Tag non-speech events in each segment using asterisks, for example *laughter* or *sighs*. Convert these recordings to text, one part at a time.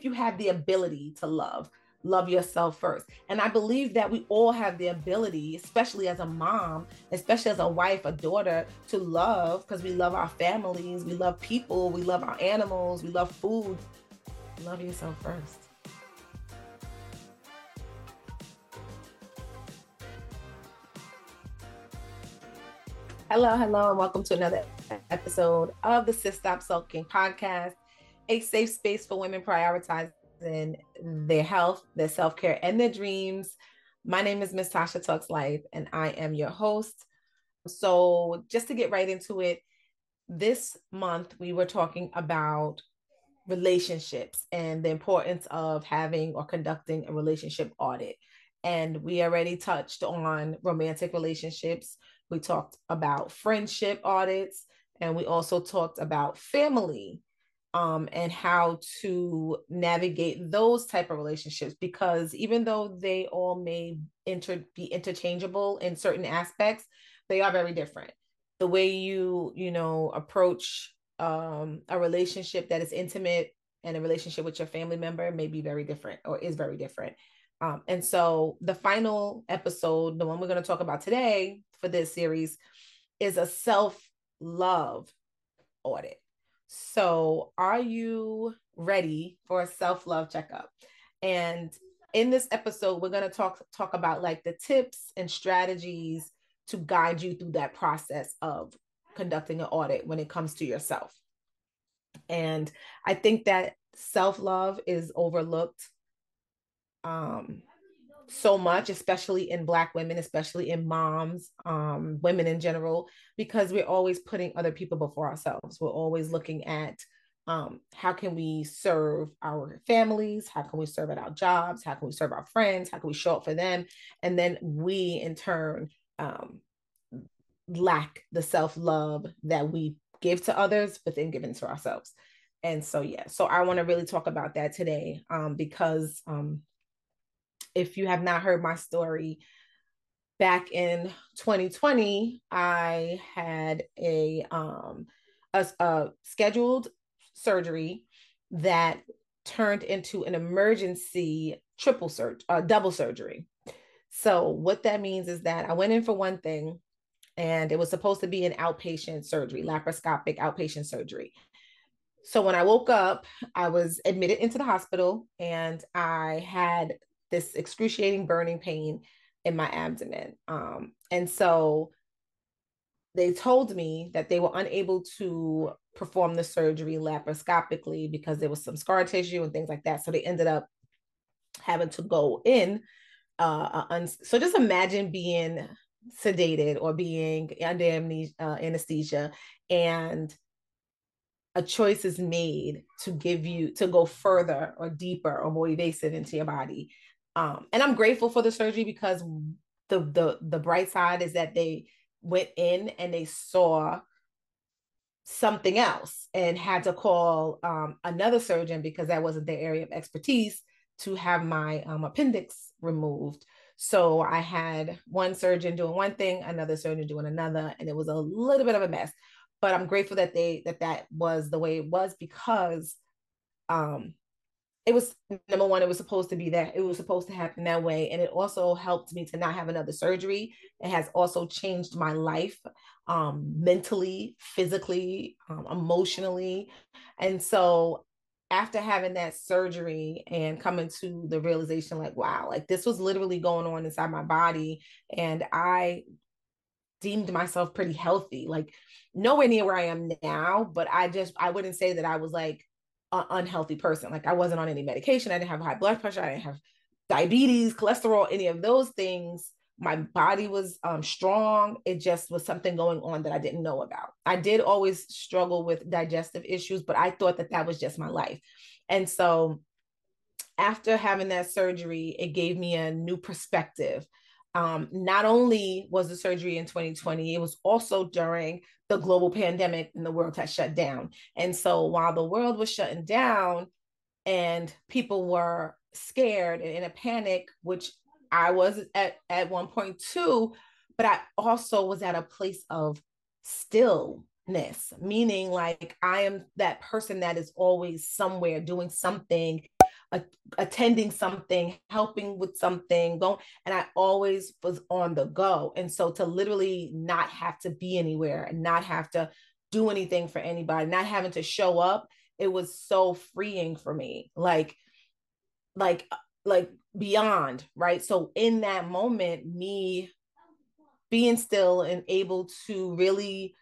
if you have the ability to love, love yourself first. And I believe that we all have the ability, especially as a mom, especially as a wife, a daughter, to love because we love our families, we love people, we love our animals, we love food. Love yourself first. Hello, hello, and welcome to another episode of the Sis Stop Sulking podcast, a safe space for women prioritizing their health, their self care, and their dreams. My name is Miss Tasha Talks Life, and I am your host. So, just to get right into it, this month we were talking about relationships and the importance of having or conducting a relationship audit. And we already touched on romantic relationships. We talked about friendship audits, and we also talked about family um, and how to navigate those type of relationships because even though they all may inter- be interchangeable in certain aspects they are very different. The way you you know approach um, a relationship that is intimate and a relationship with your family member may be very different or is very different. Um, and so the final episode the one we're going to talk about today for this series is a self love audit so, are you ready for a self love checkup? And in this episode, we're going to talk talk about like the tips and strategies to guide you through that process of conducting an audit when it comes to yourself. And I think that self love is overlooked um, so much, especially in Black women, especially in moms, um, women in general, because we're always putting other people before ourselves. We're always looking at um, how can we serve our families? How can we serve at our jobs? How can we serve our friends? How can we show up for them? And then we, in turn, um, lack the self love that we give to others, but then given to ourselves. And so, yeah, so I want to really talk about that today um, because um, if you have not heard my story, back in 2020, I had a um a, a scheduled surgery that turned into an emergency triple surgery, uh, double surgery. So what that means is that I went in for one thing, and it was supposed to be an outpatient surgery, laparoscopic outpatient surgery. So when I woke up, I was admitted into the hospital, and I had this excruciating burning pain in my abdomen. Um, and so they told me that they were unable to perform the surgery laparoscopically because there was some scar tissue and things like that. So they ended up having to go in. Uh, uh, so just imagine being sedated or being under amnesia, uh, anesthesia and a choice is made to give you to go further or deeper or more evasive into your body um, and I'm grateful for the surgery because the the the bright side is that they went in and they saw something else and had to call um, another surgeon because that wasn't their area of expertise to have my um, appendix removed. So I had one surgeon doing one thing, another surgeon doing another, and it was a little bit of a mess. But I'm grateful that they that that was the way it was because um, it was number one, it was supposed to be that it was supposed to happen that way. And it also helped me to not have another surgery. It has also changed my life um, mentally, physically, um, emotionally. And so after having that surgery and coming to the realization, like, wow, like this was literally going on inside my body. And I deemed myself pretty healthy, like nowhere near where I am now, but I just, I wouldn't say that I was like an unhealthy person. Like I wasn't on any medication. I didn't have high blood pressure. I didn't have diabetes, cholesterol, any of those things. My body was um, strong. It just was something going on that I didn't know about. I did always struggle with digestive issues, but I thought that that was just my life. And so after having that surgery, it gave me a new perspective um, not only was the surgery in 2020, it was also during the global pandemic and the world had shut down. And so while the world was shutting down and people were scared and in a panic, which I was at, at one point too, but I also was at a place of stillness, meaning like I am that person that is always somewhere doing something a, attending something, helping with something, going, and I always was on the go. And so to literally not have to be anywhere and not have to do anything for anybody, not having to show up, it was so freeing for me. Like, like, like beyond, right? So in that moment, me being still and able to really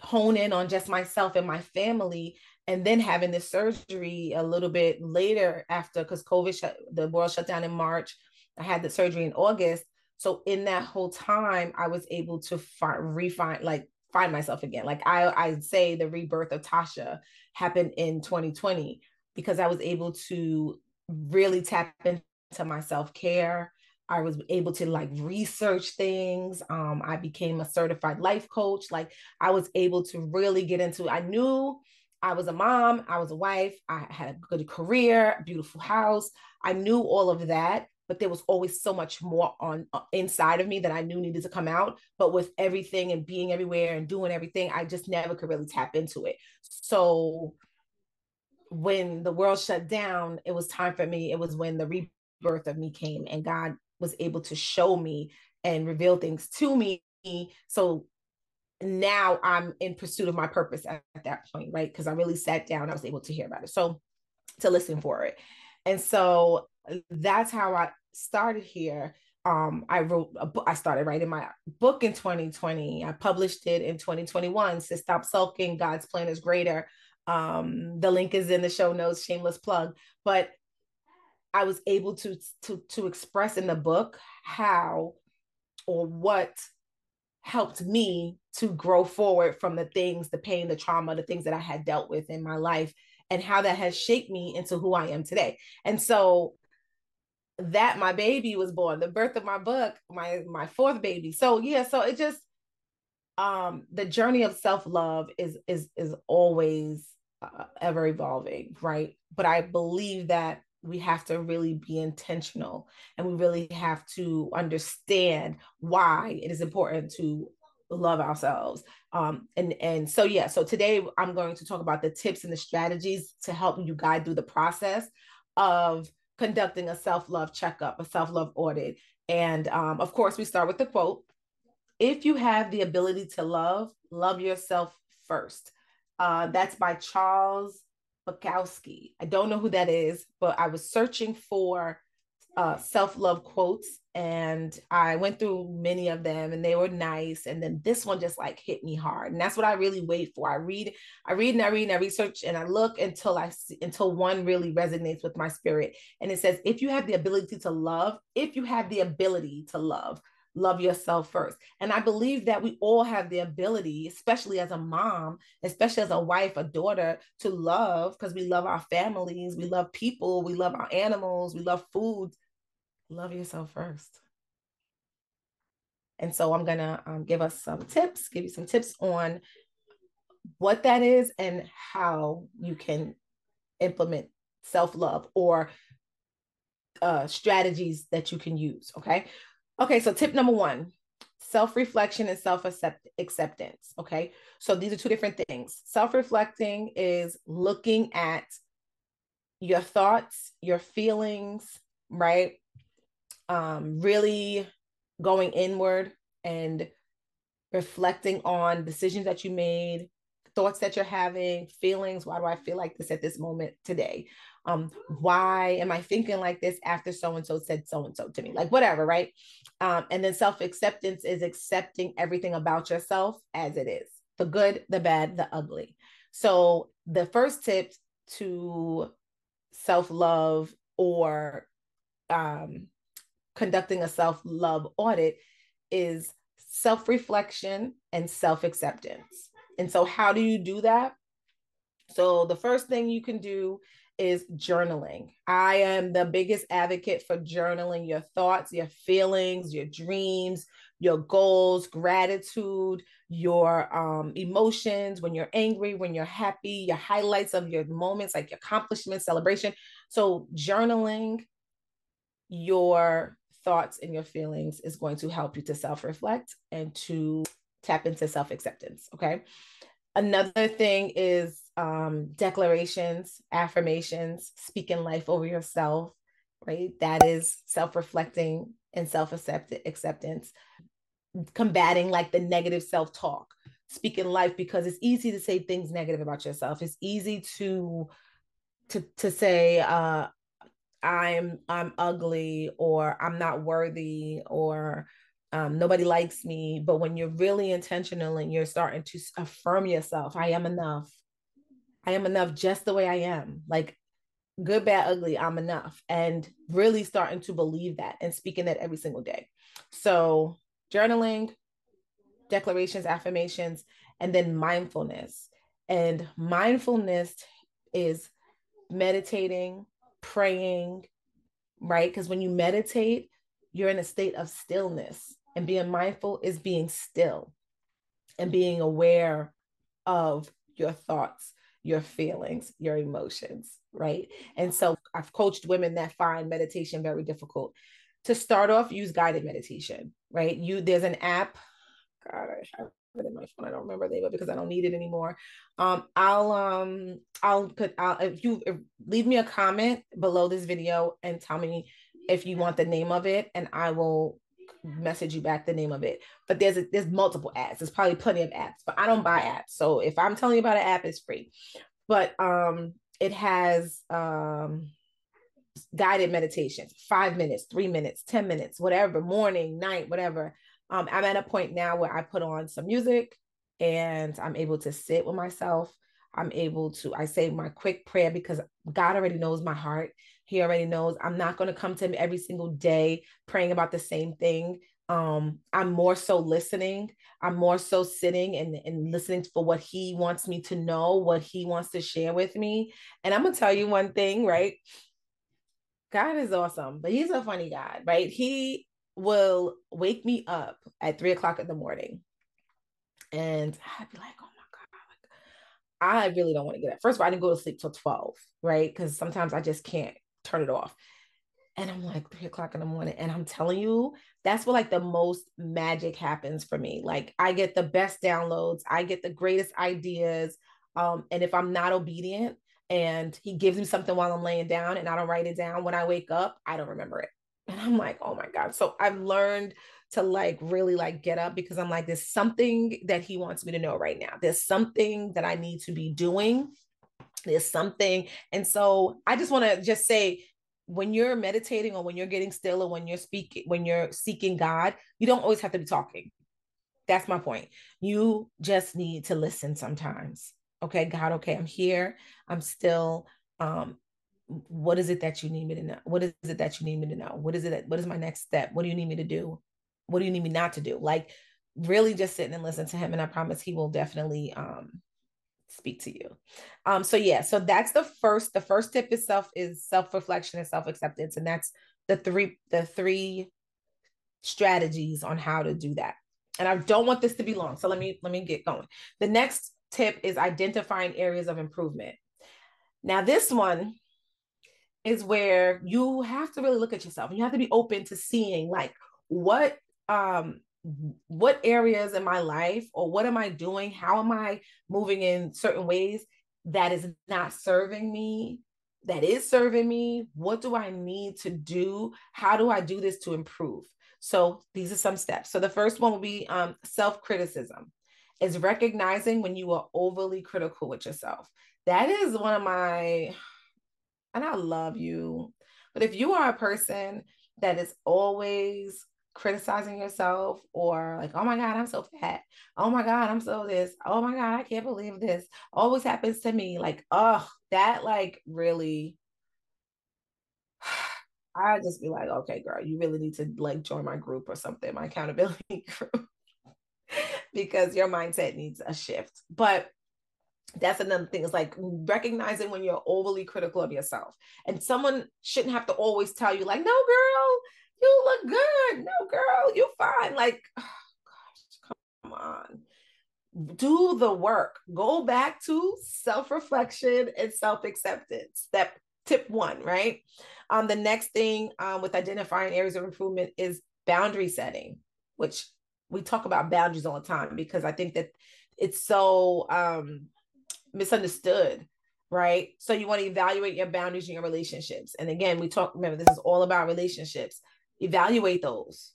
hone in on just myself and my family and then having this surgery a little bit later after because covid shut the world shut down in march i had the surgery in august so in that whole time i was able to find refine like find myself again like i i say the rebirth of tasha happened in 2020 because i was able to really tap into my self-care I was able to like research things. Um, I became a certified life coach. Like I was able to really get into. I knew I was a mom, I was a wife, I had a good career, beautiful house. I knew all of that, but there was always so much more on uh, inside of me that I knew needed to come out. But with everything and being everywhere and doing everything, I just never could really tap into it. So when the world shut down, it was time for me. It was when the rebirth of me came and God was able to show me and reveal things to me. So now I'm in pursuit of my purpose at, at that point, right? Because I really sat down, I was able to hear about it. So to listen for it. And so that's how I started here. Um, I wrote a book, I started writing my book in 2020. I published it in 2021. Sis Stop Sulking, God's plan is greater. Um, the link is in the show notes, shameless plug. But I was able to to to express in the book how or what helped me to grow forward from the things, the pain, the trauma, the things that I had dealt with in my life, and how that has shaped me into who I am today. And so that my baby was born, the birth of my book, my my fourth baby. So yeah, so it just um the journey of self-love is is is always uh, ever evolving, right? But I believe that we have to really be intentional and we really have to understand why it is important to love ourselves. Um and and so yeah so today i'm going to talk about the tips and the strategies to help you guide through the process of conducting a self-love checkup a self-love audit. And um, of course we start with the quote if you have the ability to love love yourself first. Uh, that's by charles Bukowski. I don't know who that is, but I was searching for uh, self love quotes and I went through many of them and they were nice. And then this one just like hit me hard. And that's what I really wait for. I read, I read and I read and I research and I look until I see, until one really resonates with my spirit. And it says, if you have the ability to love, if you have the ability to love, love yourself first. And I believe that we all have the ability, especially as a mom, especially as a wife, a daughter, to love because we love our families, we love people, we love our animals, we love food. Love yourself first. And so I'm going to um, give us some tips, give you some tips on what that is and how you can implement self love or uh, strategies that you can use. Okay. Okay, so tip number one self reflection and self acceptance. Okay, so these are two different things. Self reflecting is looking at your thoughts, your feelings, right? Um, really going inward and reflecting on decisions that you made, thoughts that you're having, feelings. Why do I feel like this at this moment today? um why am i thinking like this after so and so said so and so to me like whatever right um and then self acceptance is accepting everything about yourself as it is the good the bad the ugly. So the first tip to self love or um conducting a self love audit is self reflection and self acceptance and so how do you do that? So the first thing you can do is journaling. I am the biggest advocate for journaling your thoughts, your feelings, your dreams, your goals, gratitude, your um, emotions, when you're angry, when you're happy, your highlights of your moments, like your accomplishments, celebration. So, journaling your thoughts and your feelings is going to help you to self reflect and to tap into self acceptance. Okay. Another thing is um, declarations, affirmations, speaking life over yourself, right? That is self reflecting and self acceptance, combating like the negative self talk, speaking life because it's easy to say things negative about yourself. It's easy to to to say uh I'm I'm ugly or I'm not worthy or um, nobody likes me. But when you're really intentional and you're starting to affirm yourself, I am enough. I am enough just the way I am. Like good, bad, ugly, I'm enough. And really starting to believe that and speaking that every single day. So, journaling, declarations, affirmations, and then mindfulness. And mindfulness is meditating, praying, right? Because when you meditate, you're in a state of stillness. And being mindful is being still and being aware of your thoughts, your feelings, your emotions, right? And so I've coached women that find meditation very difficult. To start off, use guided meditation, right? You there's an app. God, I have it in my phone. I don't remember the name of it because I don't need it anymore. Um, I'll um I'll put I'll if you if, leave me a comment below this video and tell me if you want the name of it, and I will message you back the name of it. But there's a, there's multiple apps. There's probably plenty of apps, but I don't buy apps. So if I'm telling you about an app, it's free. But um, it has um guided meditations, five minutes, three minutes, ten minutes, whatever, morning, night, whatever. Um, I'm at a point now where I put on some music and I'm able to sit with myself. I'm able to, I say my quick prayer because God already knows my heart. He already knows I'm not going to come to him every single day praying about the same thing. Um, I'm more so listening. I'm more so sitting and, and listening for what he wants me to know, what he wants to share with me. And I'm gonna tell you one thing, right? God is awesome, but he's a funny God, right? He will wake me up at three o'clock in the morning. And I'd be like, oh my God, I really don't want to get up. First of all, I didn't go to sleep till 12, right? Because sometimes I just can't turn it off. And I'm like three o'clock in the morning. And I'm telling you, that's where like the most magic happens for me. Like I get the best downloads, I get the greatest ideas. Um, and if I'm not obedient and he gives me something while I'm laying down and I don't write it down, when I wake up, I don't remember it. And I'm like, oh my God. So I've learned to like really like get up because I'm like, there's something that he wants me to know right now. There's something that I need to be doing there's something. And so i just want to just say when you're meditating or when you're getting still or when you're speaking when you're seeking god you don't always have to be talking. That's my point. You just need to listen sometimes. Okay god okay i'm here. I'm still um what is it that you need me to know? What is it that you need me to know? What is it that, what is my next step? What do you need me to do? What do you need me not to do? Like really just sitting and listen to him and i promise he will definitely um speak to you. Um, so yeah, so that's the first, the first tip itself is self-reflection and self-acceptance. And that's the three, the three strategies on how to do that. And I don't want this to be long. So let me let me get going. The next tip is identifying areas of improvement. Now, this one is where you have to really look at yourself and you have to be open to seeing like what um what areas in my life or what am I doing? How am I moving in certain ways that is not serving me, that is serving me? What do I need to do? How do I do this to improve? So these are some steps. So the first one will be um, self criticism, is recognizing when you are overly critical with yourself. That is one of my, and I love you, but if you are a person that is always criticizing yourself or like, oh my God, I'm so fat. Oh my God, I'm so this. Oh my God, I can't believe this. Always happens to me. Like, oh, that like really *sighs* I just be like, okay, girl, you really need to like join my group or something, my accountability *laughs* group, because your mindset needs a shift. But that's another thing is like recognizing when you're overly critical of yourself and someone shouldn't have to always tell you like no girl you look good. No, girl, You're fine. Like, oh *sighs* gosh, come on. Do the work. Go back to self-reflection and self-acceptance. That tip one, right? Um, the next thing um, with identifying areas of improvement is boundary setting, which we talk about boundaries all the time because I think that it's so um misunderstood right so you want to evaluate your boundaries in your relationships and again we talk remember this is all about relationships evaluate those.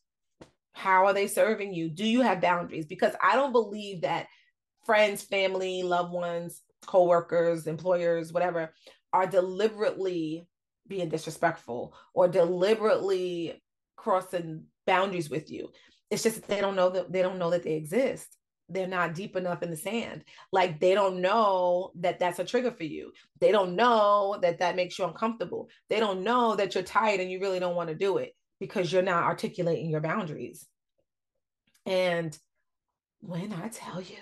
How are they serving you? Do you have boundaries? Because i don't believe that friends family loved ones co-workers employers whatever are deliberately being disrespectful or deliberately crossing boundaries with you. It's just that they don't know that they don't know that they exist. They're not deep enough in the sand. Like they don't know that that's a trigger for you. They don't know that that makes you uncomfortable. They don't know that you're tired and you really don't want to do it because you're not articulating your boundaries and when i tell you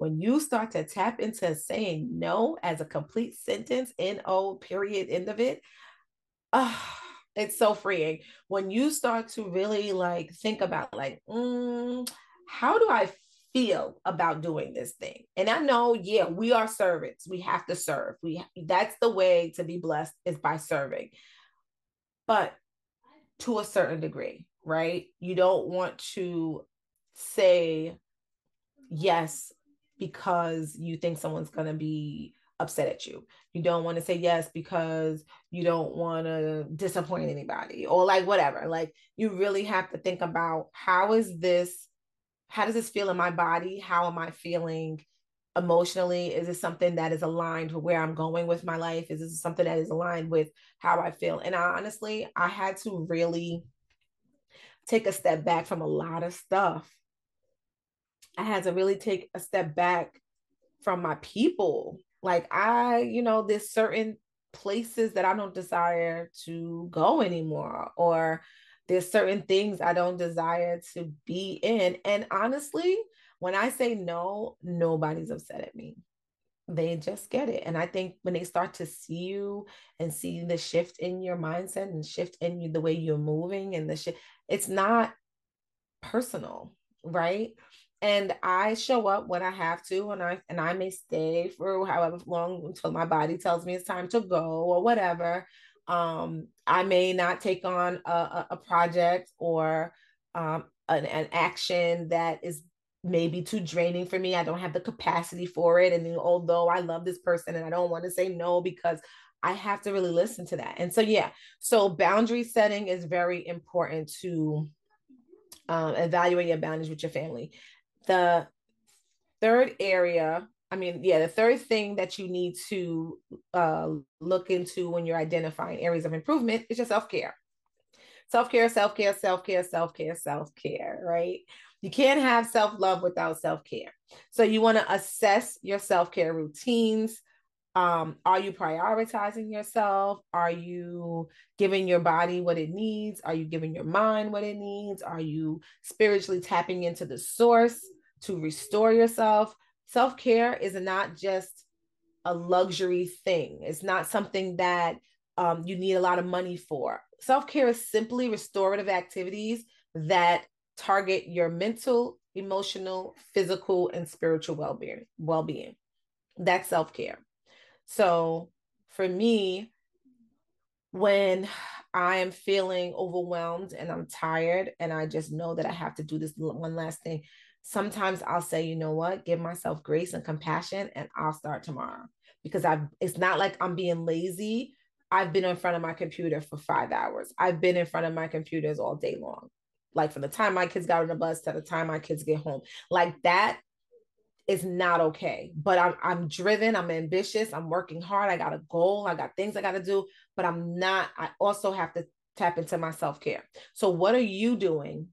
when you start to tap into saying no as a complete sentence, N O period, end of it, ah, it's so freeing. When you start to really like think about like, mm, how do I feel about doing this thing? And I know, yeah, we are servants. We have to serve. We that's the way to be blessed is by serving. But to a certain degree, right? You don't want to say yes because you think someone's going to be upset at you. You don't want to say yes because you don't want to disappoint anybody or like whatever. Like you really have to think about how is this how does this feel in my body? How am I feeling emotionally? Is this something that is aligned with where I'm going with my life? Is this something that is aligned with how I feel? And I, honestly, I had to really take a step back from a lot of stuff I had to really take a step back from my people. Like I, you know, there's certain places that I don't desire to go anymore, or there's certain things I don't desire to be in. And honestly, when I say no, nobody's upset at me. They just get it. And I think when they start to see you and see the shift in your mindset and shift in you, the way you're moving and the shift, it's not personal, right? and I show up when I have to, and I and I may stay for however long until my body tells me it's time to go or whatever. Um, I may not take on a, a project or um, an, an action that is maybe too draining for me. I don't have the capacity for it. And then, although I love this person and I don't want to say no because I have to really listen to that. And so, yeah, so boundary setting is very important to um, evaluate your boundaries with your family. The third area, I mean, yeah, the third thing that you need to uh, look into when you're identifying areas of improvement is your self care. Self care, self care, self care, self care, self care, right? You can't have self love without self care. So you want to assess your self care routines. Um, are you prioritizing yourself? Are you giving your body what it needs? Are you giving your mind what it needs? Are you spiritually tapping into the source to restore yourself? Self care is not just a luxury thing, it's not something that um, you need a lot of money for. Self care is simply restorative activities that target your mental, emotional, physical, and spiritual well-being. Well-being. That's self-care. So for me, when I am feeling overwhelmed and I'm tired and I just know that I have to do this one last thing, sometimes I'll say, you know what, give myself grace and compassion and I'll start tomorrow because I've it's not like I'm being lazy. I've been in front of my computer for five hours. I've been in front of my computers all day long. Like from the time my kids got on the bus to the time my kids get home. Like that is not okay. But I'm I'm driven, I'm ambitious, I'm working hard, I got a goal, I got things I got to do, but I'm not I also have to tap into my self-care. So what are you doing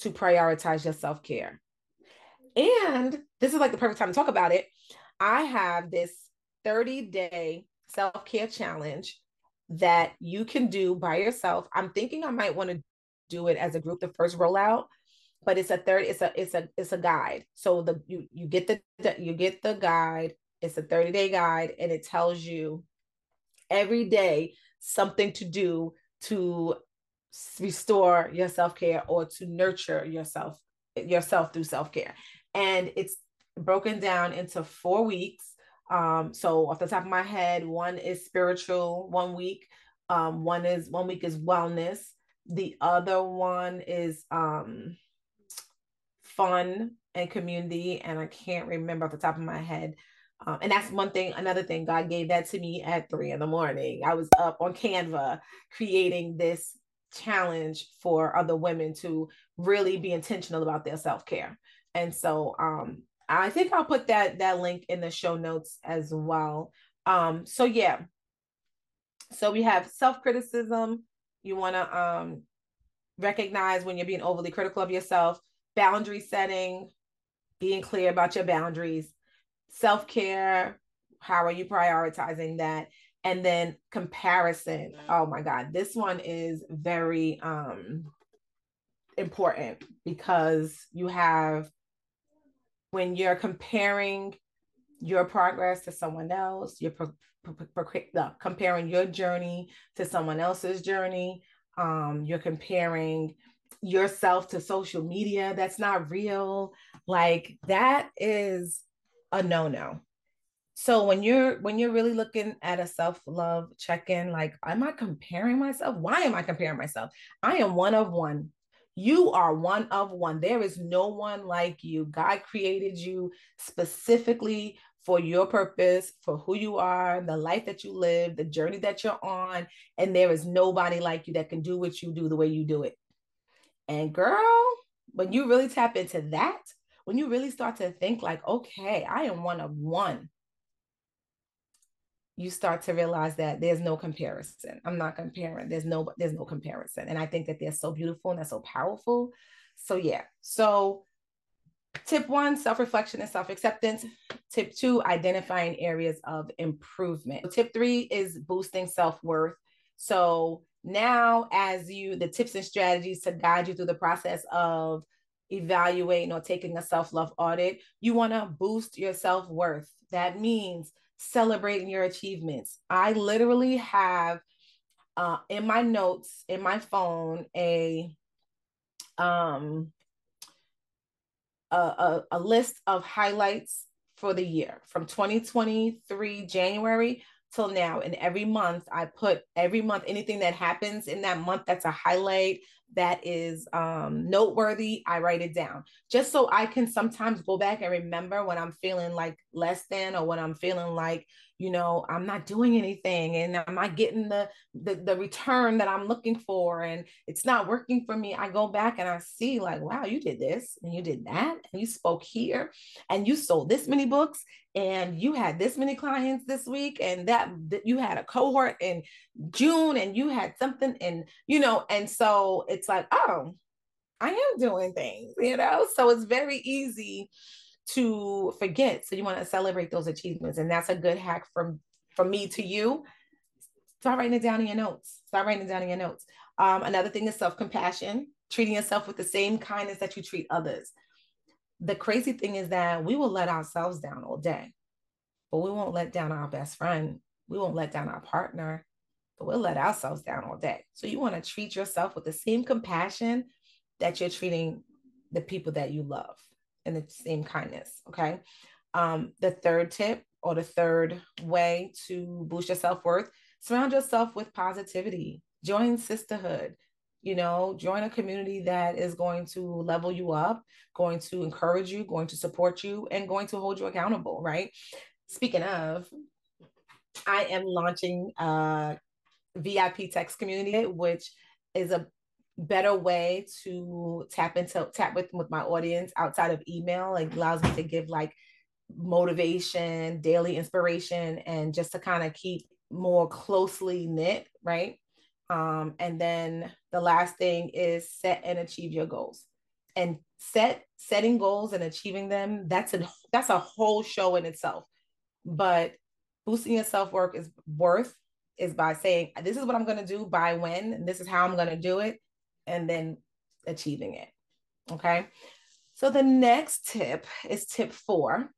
to prioritize your self-care? And this is like the perfect time to talk about it. I have this 30-day self-care challenge that you can do by yourself. I'm thinking I might want to do it as a group the first rollout but it's a third it's a it's a it's a guide. So the you you get the you get the guide it's a 30 day guide and it tells you every day something to do to restore your self-care or to nurture yourself yourself through self-care. And it's broken down into four weeks. Um so off the top of my head one is spiritual one week um one is one week is wellness the other one is um fun and community. And I can't remember off the top of my head. Um, and that's one thing, another thing, God gave that to me at three in the morning. I was up on Canva creating this challenge for other women to really be intentional about their self-care. And so um, I think I'll put that that link in the show notes as well. Um, so yeah. So we have self-criticism. You want to um, recognize when you're being overly critical of yourself, boundary setting, being clear about your boundaries, self-care, how are you prioritizing that? And then comparison. Oh my God, this one is very um important because you have when you're comparing your progress to someone else, you're pro- pro- pro- comparing your journey to someone else's journey. Um, you're comparing yourself to social media that's not real. Like that is a no-no. So when you're when you're really looking at a self-love check-in, like, am I comparing myself? Why am I comparing myself? I am one of one. You are one of one. There is no one like you. God created you specifically for your purpose, for who you are, the life that you live, the journey that you're on. And there is nobody like you that can do what you do the way you do it. And girl, when you really tap into that, when you really start to think like, okay, I am one of one, you start to realize that there's no comparison. I'm not comparing. There's no there's no comparison. And I think that they're so beautiful and they're so powerful. So yeah. So tip 1 self-reflection and self-acceptance. Tip 2 identifying areas of improvement. Tip 3 is boosting self-worth. So now as you the tips and strategies to guide you through the process of evaluating or taking a self-love audit, you want to boost your self-worth. That means celebrating your achievements. I literally have uh, in my notes in my phone a um a, a, a list of highlights for the year from 2023 January till now. And every month I put every month anything that happens in that month that's a highlight that is um, noteworthy, I write it down. Just so I can sometimes go back and remember when I'm feeling like less than or when I'm feeling like you know i'm not doing anything and i'm I getting the, the the return that i'm looking for and it's not working for me i go back and i see like wow you did this and you did that and you spoke here and you sold this many books and you had this many clients this week and that, that you had a cohort in june and you had something and you know and so it's like oh i am doing things you know so it's very easy to forget. So you want to celebrate those achievements. And that's a good hack from from me to you. Start writing it down in your notes. Start writing it down in your notes. Um, another thing is self-compassion, treating yourself with the same kindness that you treat others. The crazy thing is that we will let ourselves down all day, but we won't let down our best friend. We won't let down our partner, we'll let ourselves down all day. So you want to treat yourself with the same compassion that you're treating the people that you love and the same kindness. Okay. Um, the third tip or the third way to boost your self worth, surround yourself with positivity, join sisterhood. You know, join a community that is going to level you up, going to encourage you, going to support you, and going to hold you accountable, right? Speaking of, I am launching a VIP text community, which is a better way to tap into tap with with my audience outside of email. Like allows me to give like motivation daily inspiration and just to kind of keep more closely knit right? Um and then the last thing is set and achieve your goals. And set setting goals and achieving them that's a that's a whole show in itself. But boosting your self-work is worth is by saying this is what i'm going to do by when this is how i'm going to do it and then achieving it. Okay. So the next tip is tip four,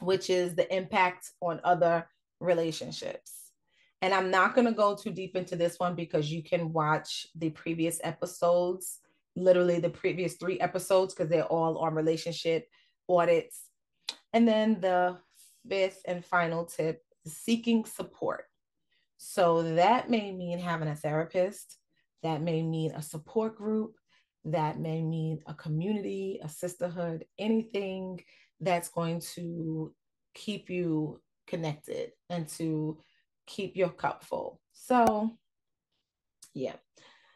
which is the impact on other relationships. And I'm not going to go too deep into this one because you can watch the previous episodes, literally the previous three episodes, because they're all on relationship audits. And then the fifth and final tip seeking support. So that may mean having a therapist, that may mean a support group. That may mean a community, a sisterhood, anything that's going to keep you connected and to keep your cup full. So, yeah.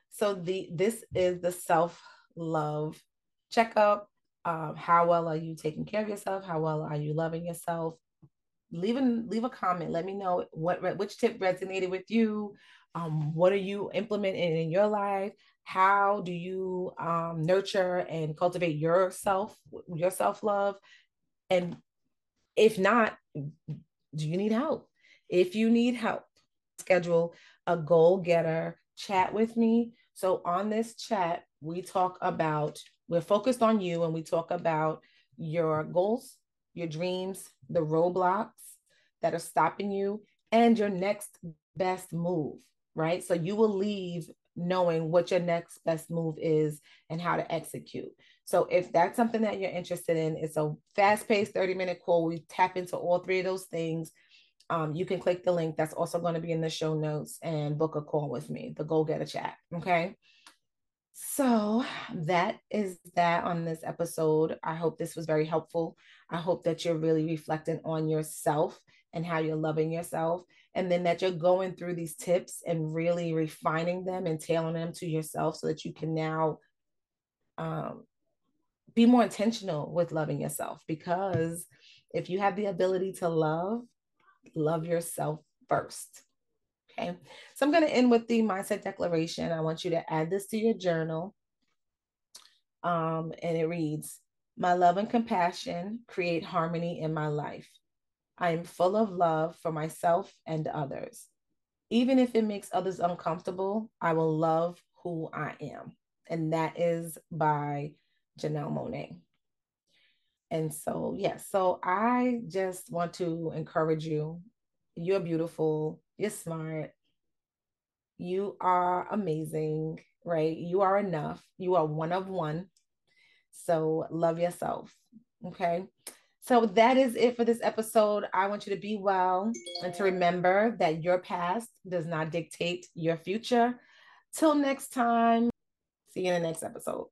So the this is the self love checkup. Um, how well are you taking care of yourself? How well are you loving yourself? Leave a leave a comment. Let me know what which tip resonated with you. Um, what are you implementing in your life? How do you um, nurture and cultivate yourself, your self love? And if not, do you need help? If you need help, schedule a goal getter chat with me. So on this chat, we talk about, we're focused on you and we talk about your goals, your dreams, the roadblocks that are stopping you, and your next best move, right? So you will leave knowing what your next best move is and how to execute. So if that's something that you're interested in, it's a fast-paced 30-minute call. We tap into all three of those things. Um, you can click the link that's also going to be in the show notes and book a call with me, the Goal Getter Chat. Okay. So that is that on this episode. I hope this was very helpful. I hope that you're really reflecting on yourself and how you're loving yourself. And then that you're going through these tips and really refining them and tailoring them to yourself so that you can now um, be more intentional with loving yourself. Because if you have the ability to love, love yourself first. Okay. So I'm going to end with the mindset declaration. I want you to add this to your journal. Um, and it reads My love and compassion create harmony in my life. I am full of love for myself and others. Even if it makes others uncomfortable, I will love who I am. And that is by Janelle Monáe. And so, yes, yeah, so I just want to encourage you. You're beautiful, you're smart, you are amazing, right? You are enough, you are one of one. So, love yourself. Okay. So that is it for this episode. I want you to be well and to remember that your past does not dictate your future. Till next time, see you in the next episode.